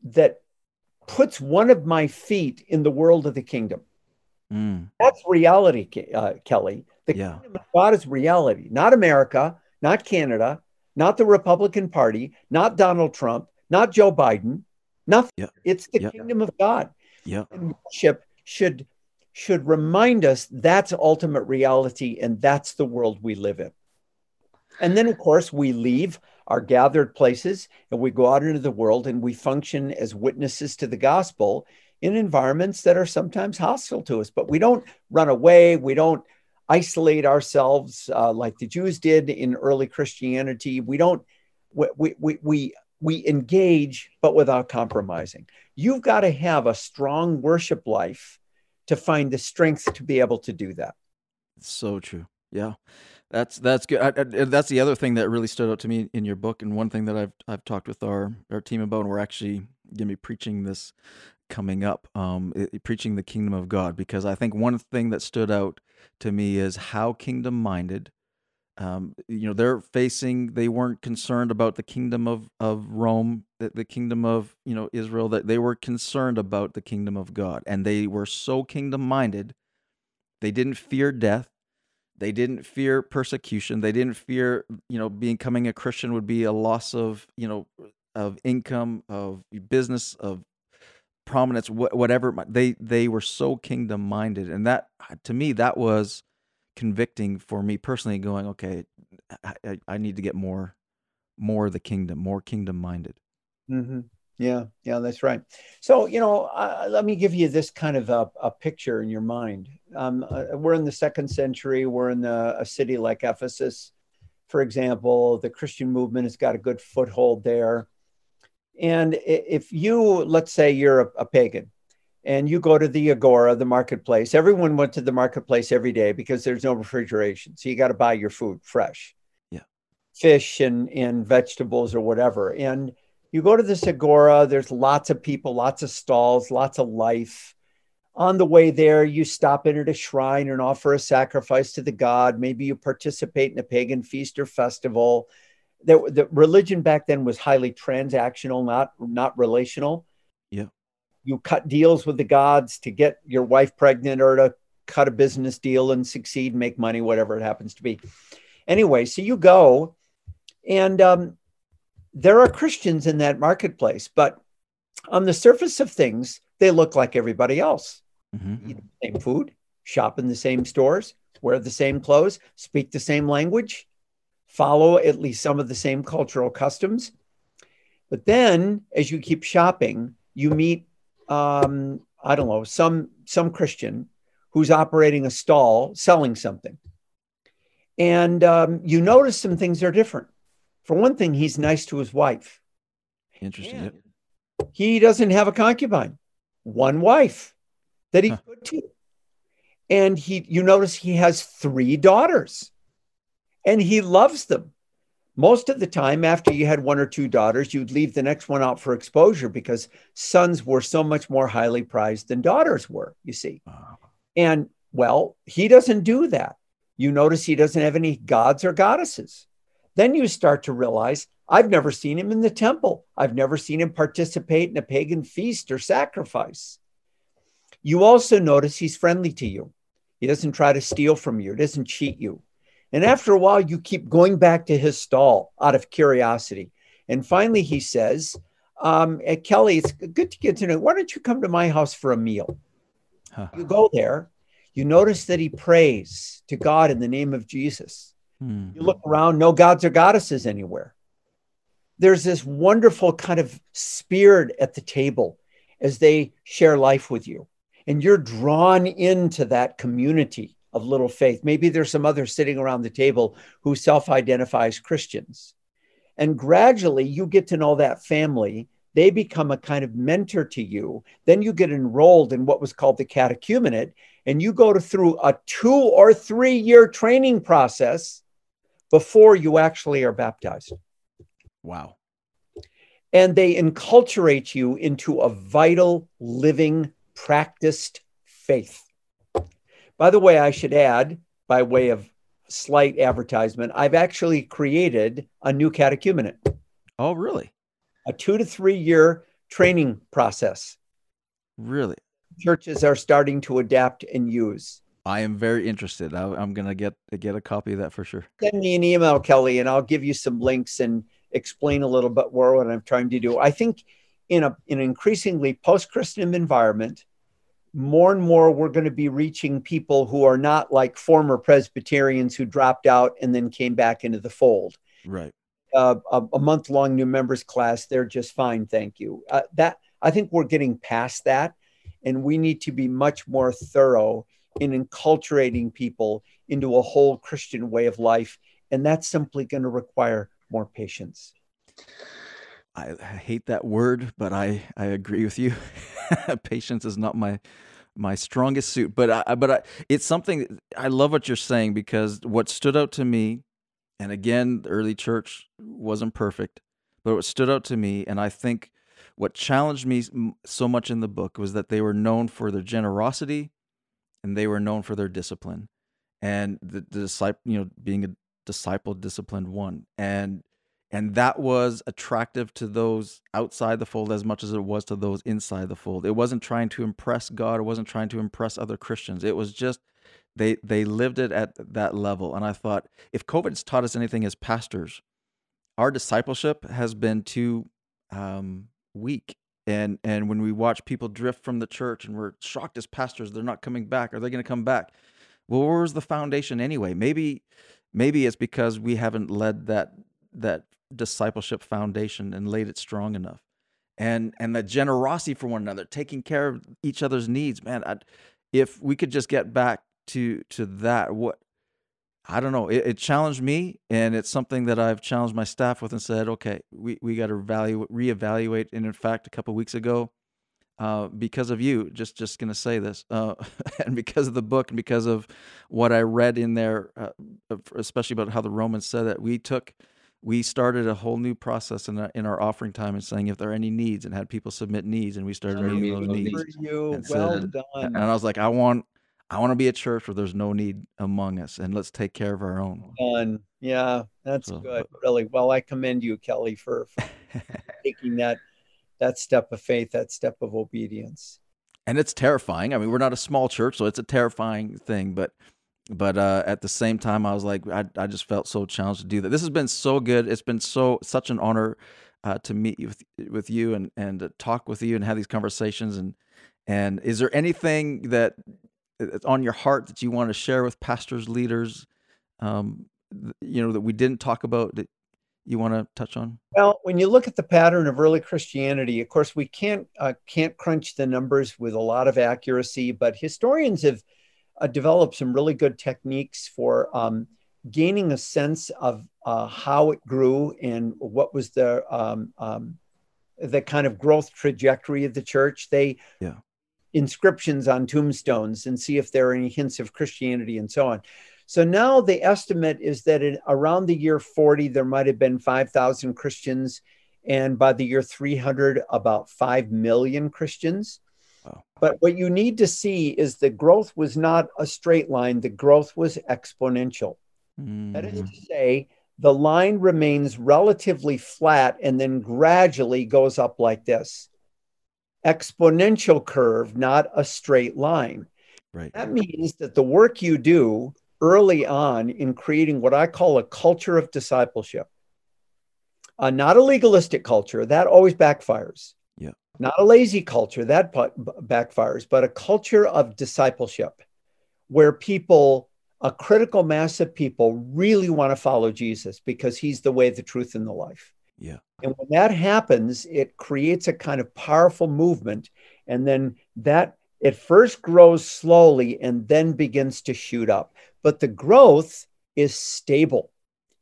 that puts one of my feet in the world of the kingdom. Mm. That's reality, uh, Kelly. The yeah. kingdom of God is reality, not America, not Canada, not the Republican Party, not Donald Trump, not Joe Biden. Nothing. Yeah. It's the yeah. kingdom of God. Yeah. And worship should should remind us that's ultimate reality and that's the world we live in. And then, of course, we leave our gathered places and we go out into the world and we function as witnesses to the gospel in environments that are sometimes hostile to us. But we don't run away, we don't isolate ourselves uh, like the Jews did in early Christianity. We don't, we, we, we, we engage, but without compromising. You've got to have a strong worship life to find the strength to be able to do that. So true. Yeah. That's that's good. I, I, that's the other thing that really stood out to me in your book, and one thing that I've I've talked with our our team about, and we're actually going to be preaching this coming up, um, preaching the kingdom of God, because I think one thing that stood out to me is how kingdom minded um, you know they're facing they weren't concerned about the kingdom of of rome the, the kingdom of you know israel that they were concerned about the kingdom of god and they were so kingdom minded they didn't fear death they didn't fear persecution they didn't fear you know becoming a christian would be a loss of you know of income of business of prominence wh- whatever they they were so kingdom minded and that to me that was convicting for me personally going okay I, I need to get more more of the kingdom more kingdom minded. Mm-hmm. yeah yeah that's right. So you know uh, let me give you this kind of a, a picture in your mind. Um, uh, we're in the second century we're in a city like ephesus. For example the christian movement has got a good foothold there and if you let's say you're a, a pagan and you go to the agora the marketplace everyone went to the marketplace every day because there's no refrigeration. So you got to buy your food fresh. Yeah. Fish and and vegetables or whatever. And you go to this agora there's lots of people lots of stalls lots of life. On the way there you stop in at a shrine and offer a sacrifice to the god. Maybe you participate in a pagan feast or festival the, the religion back then was highly transactional not not relational yeah you cut deals with the gods to get your wife pregnant or to cut a business deal and succeed, make money, whatever it happens to be. Anyway, so you go, and um, there are Christians in that marketplace, but on the surface of things, they look like everybody else. Mm-hmm. Eat the same food, shop in the same stores, wear the same clothes, speak the same language. Follow at least some of the same cultural customs. But then, as you keep shopping, you meet, um, I don't know, some some Christian who's operating a stall selling something, and um, you notice some things are different. For one thing, he's nice to his wife. Interesting. Yep. He doesn't have a concubine, one wife that he huh. could to. And he, you notice he has three daughters and he loves them. Most of the time, after you had one or two daughters, you'd leave the next one out for exposure because sons were so much more highly prized than daughters were, you see. Wow. And well, he doesn't do that. You notice he doesn't have any gods or goddesses. Then you start to realize I've never seen him in the temple. I've never seen him participate in a pagan feast or sacrifice. You also notice he's friendly to you. He doesn't try to steal from you, he doesn't cheat you. And after a while, you keep going back to his stall out of curiosity. And finally, he says, um, Kelly, it's good to get to know. Why don't you come to my house for a meal? Huh. You go there, you notice that he prays to God in the name of Jesus. Hmm. You look around, no gods or goddesses anywhere. There's this wonderful kind of spirit at the table as they share life with you and you're drawn into that community of little faith. Maybe there's some others sitting around the table who self identify as Christians. And gradually you get to know that family. They become a kind of mentor to you. Then you get enrolled in what was called the catechumenate, and you go to, through a two or three year training process before you actually are baptized. Wow. And they enculturate you into a vital living practiced faith. By the way, I should add, by way of slight advertisement, I've actually created a new catechumenate. Oh, really? A two to three year training process. Really? Churches are starting to adapt and use. I am very interested. I, am going to get get a copy of that for sure. Send me an email, Kelly, and I'll give you some links and explain a little bit more what I'm trying to do. I think in a in an increasingly post-Christian environment, more and more we're going to be reaching people who are not like former Presbyterians who dropped out and then came back into the fold. Right. Uh, a, a month long new members class, they're just fine, thank you. Uh, that I think we're getting past that, and we need to be much more thorough in enculturating people into a whole Christian way of life, and that's simply going to require more patience. I hate that word, but I, I agree with you. Patience is not my my strongest suit, but I, but I, it's something I love what you're saying because what stood out to me, and again, the early church wasn't perfect, but what stood out to me, and I think what challenged me so much in the book was that they were known for their generosity, and they were known for their discipline, and the, the disciple, you know, being a disciple disciplined one, and and that was attractive to those outside the fold as much as it was to those inside the fold. It wasn't trying to impress god it wasn't trying to impress other christians. It was just they they lived it at that level and i thought if covid's taught us anything as pastors our discipleship has been too um, weak and and when we watch people drift from the church and we're shocked as pastors they're not coming back are they going to come back? Well where's the foundation anyway? Maybe maybe it's because we haven't led that that discipleship foundation and laid it strong enough. And and the generosity for one another taking care of each other's needs man I'd, if we could just get back to to that what i don't know it, it, challenged me and it's something that i've challenged my staff with and said okay we, we got to evaluate reevaluate and in fact a couple weeks ago uh, because of you just just gonna say this uh, and because of the book and because of what i read in there uh, especially about how the romans said that we took we started a whole new process in our, in our offering time and saying if there are any needs and had people submit needs and we started meeting those needs. You. And well said, done. And I was like, I want I want to be a church where there's no need among us and let's take care of our own. Done. Yeah, that's so, good. Really. Well, I commend you, Kelly, for, for taking that that step of faith, that step of obedience. And it's terrifying. I mean, we're not a small church, so it's a terrifying thing, but but uh, at the same time, I was like, I, I just felt so challenged to do that. This has been so good. It's been so such an honor uh, to meet with with you and and to talk with you and have these conversations. And and is there anything that on your heart that you want to share with pastors, leaders, um, you know that we didn't talk about that you want to touch on? Well, when you look at the pattern of early Christianity, of course, we can't uh, can't crunch the numbers with a lot of accuracy, but historians have uh, developed some really good techniques for um, gaining a sense of uh, how it grew and what was the um, um, the kind of growth trajectory of the church. They yeah. inscriptions on tombstones and see if there are any hints of Christianity and so on. So now the estimate is that in, around the year 40, there might have been 5,000 Christians. And by the year 300, about 5 million Christians. Wow. But what you need to see is the growth was not a straight line, the growth was exponential. Mm. That is to say, the line remains relatively flat and then gradually goes up like this exponential curve, not a straight line. Right. That means that the work you do early on in creating what I call a culture of discipleship. Uh, not a legalistic culture, that always backfires. Not a lazy culture, that backfires, but a culture of discipleship where people, a critical mass of people, really want to follow Jesus because he's the way, the truth, and the life. Yeah. And when that happens, it creates a kind of powerful movement. And then that it first grows slowly and then begins to shoot up but the growth is stable,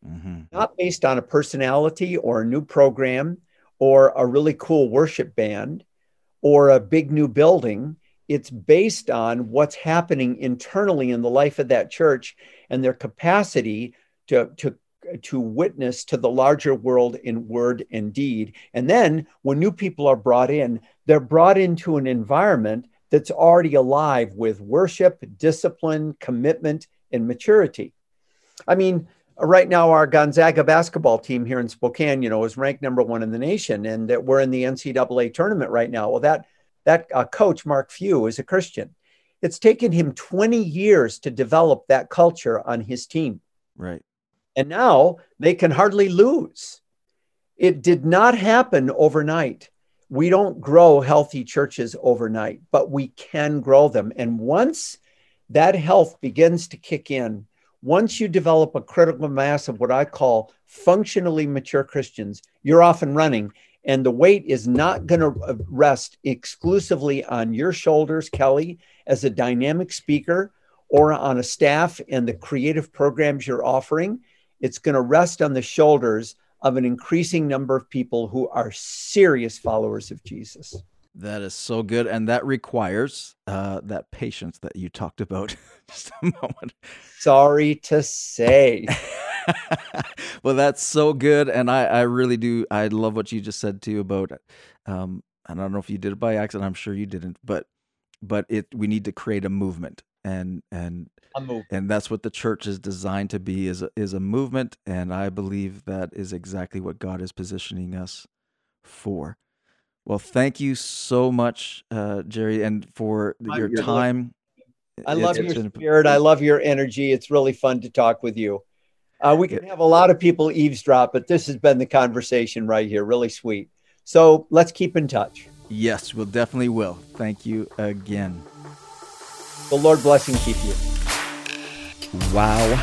mm-hmm. not based on a personality or a new program or a really cool worship band or a big new building. It's based on what's happening internally in the life of that church and their capacity to, to, to witness to the larger world in word and deed. And then when new people are brought in, they're brought into an environment that's already alive with worship, discipline, commitment, and maturity. I mean, right now our Gonzaga basketball team here in Spokane, you know, is ranked number one in the nation, and that we're in the NCAA tournament right now. Well, that that uh, coach Mark Few is a Christian. It's taken him 20 years to develop that culture on his team. Right. And now they can hardly lose. It did not happen overnight. We don't grow healthy churches overnight, but we can grow them. And once that health begins to kick in once you develop a critical mass of what I call functionally mature Christians, you're off and running. And the weight is not going to uh, rest exclusively on your shoulders, Kelly, as a dynamic speaker or on a staff and the creative programs you're offering. It's going to rest on the shoulders of an increasing number of people who are serious followers of Jesus. That is so good, and that requires uh, that patience that you talked about just a moment. Sorry to say. well, that's so good, and I, I really do. I love what you just said too about. Um, and I don't know if you did it by accident. I'm sure you didn't, but but it we need to create a movement, and and and that's what the church is designed to be is a, is a movement, and I believe that is exactly what God is positioning us for. Well, thank you so much, uh, Jerry, and for your time. I love your spirit. I love your energy. It's really fun to talk with you. Uh, we can have a lot of people eavesdrop, but this has been the conversation right here. Really sweet. So let's keep in touch. Yes, we'll definitely will. Thank you again. The Lord bless and keep you. Wow.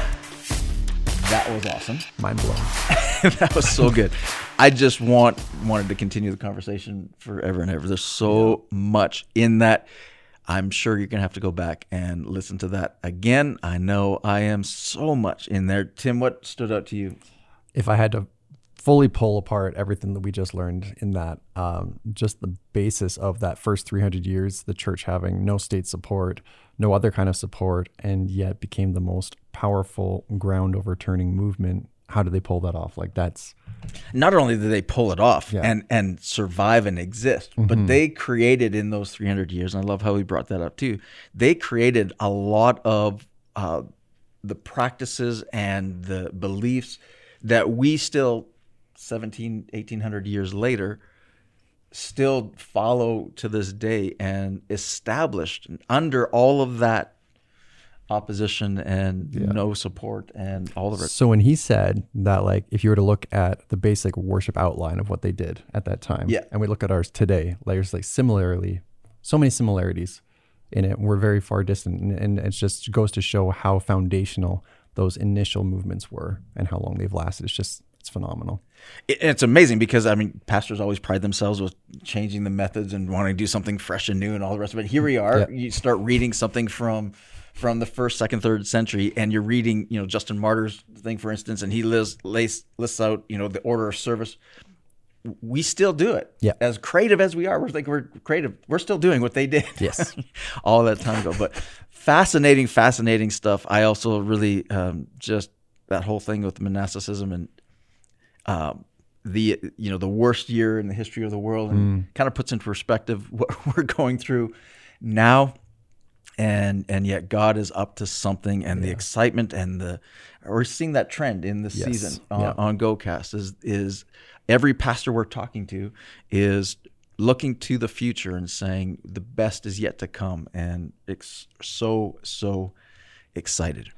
That was awesome. Mind blown. that was so good. I just want wanted to continue the conversation forever and ever. There's so much in that. I'm sure you're gonna have to go back and listen to that again. I know I am so much in there. Tim, what stood out to you? If I had to fully pull apart everything that we just learned in that, um, just the basis of that first 300 years, the church having no state support, no other kind of support, and yet became the most powerful ground overturning movement. How did they pull that off? Like that's not only did they pull it off yeah. and and survive and exist, mm-hmm. but they created in those 300 years. And I love how he brought that up too. They created a lot of uh, the practices and the beliefs that we still 17 1800 years later still follow to this day and established under all of that opposition and yeah. no support and all of it. So when he said that, like, if you were to look at the basic worship outline of what they did at that time, yeah. and we look at ours today, there's like similarly, so many similarities in it. We're very far distant, and, and it just goes to show how foundational those initial movements were and how long they've lasted. It's just it's phenomenal. It's amazing because I mean, pastors always pride themselves with changing the methods and wanting to do something fresh and new and all the rest of it. Here we are. You start reading something from from the first, second, third century, and you're reading, you know, Justin Martyr's thing, for instance, and he lists lists, lists out, you know, the order of service. We still do it. Yeah. As creative as we are, we're like we're creative. We're still doing what they did. Yes. all that time ago. But fascinating, fascinating stuff. I also really um, just that whole thing with monasticism and um, the you know the worst year in the history of the world and Mm. kind of puts into perspective what we're going through now and and yet God is up to something and the excitement and the we're seeing that trend in the Yes. season on, Yeah. on GoCast is is every pastor we're talking to is looking to the future and saying the best is yet to come and it's so so excited.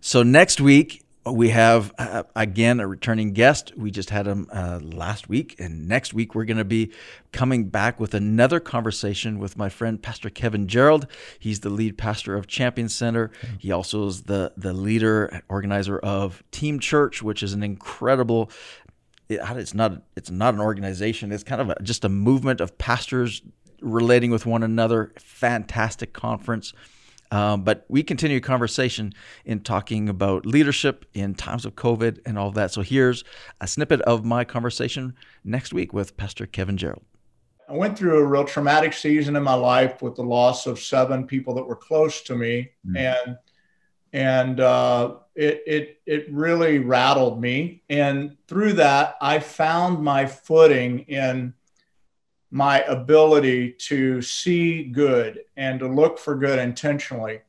So next week we have uh, again a returning guest. We just had him uh, last week, and next week we're going to be coming back with another conversation with my friend Pastor Kevin Gerald. He's the lead pastor of Champion Center. He also is the the leader organizer of Team Church, which is an incredible it- it's not it's not an organization it's kind of a, just a movement of pastors relating with one another fantastic conference um, but we continue conversation in talking about leadership in times of covid and all of that. So here's a snippet of my conversation next week with pastor kevin gerald. I went through a real traumatic season in my life with the loss of seven people that were close to me, and and uh, it it it really rattled me. And through that, I found my footing in my ability to see good and to look for good intentionally,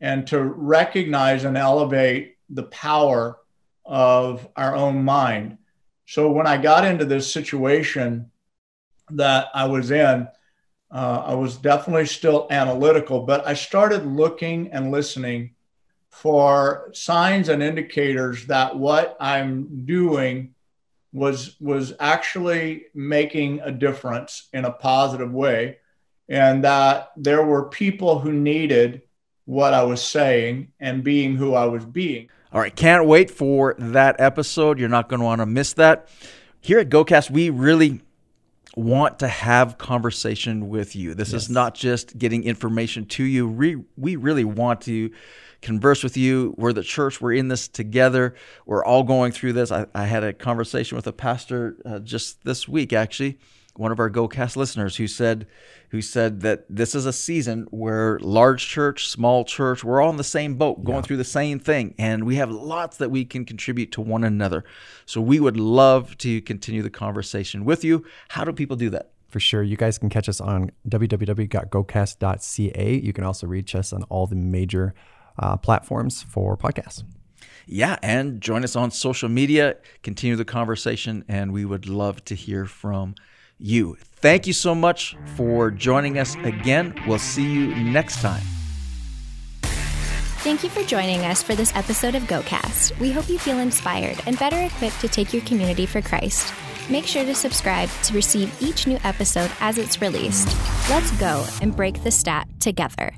and to recognize and elevate the power of our own mind. So when I got into this situation that I was in, uh, I was definitely still analytical, but I started looking and listening for signs and indicators that what I'm doing was was actually making a difference in a positive way, and that there were people who needed what I was saying and being who I was being. All right, can't wait for that episode. You're not going to want to miss that. Here at GoCast, we really want to have conversation with you. This is not just getting information to you. We, we really want to converse with you. We're the church. We're in this together. We're all going through this. I, I had a conversation with a pastor uh, just this week, actually, one of our GoCast listeners who said, who said that this is a season where large church, small church, we're all in the same boat, going through the same thing, and we have lots that we can contribute to one another. So we would love to continue the conversation with you. How do people do that? For sure. You guys can catch us on www.gocast.ca. You can also reach us on all the major uh, platforms for podcasts. Yeah, and join us on social media, continue the conversation, and we would love to hear from you. Thank you so much for joining us again. We'll see you next time. Thank you for joining us for this episode of GoCast. We hope you feel inspired and better equipped to take your community for Christ. Make sure to subscribe to receive each new episode as it's released. Let's go and break the stat together.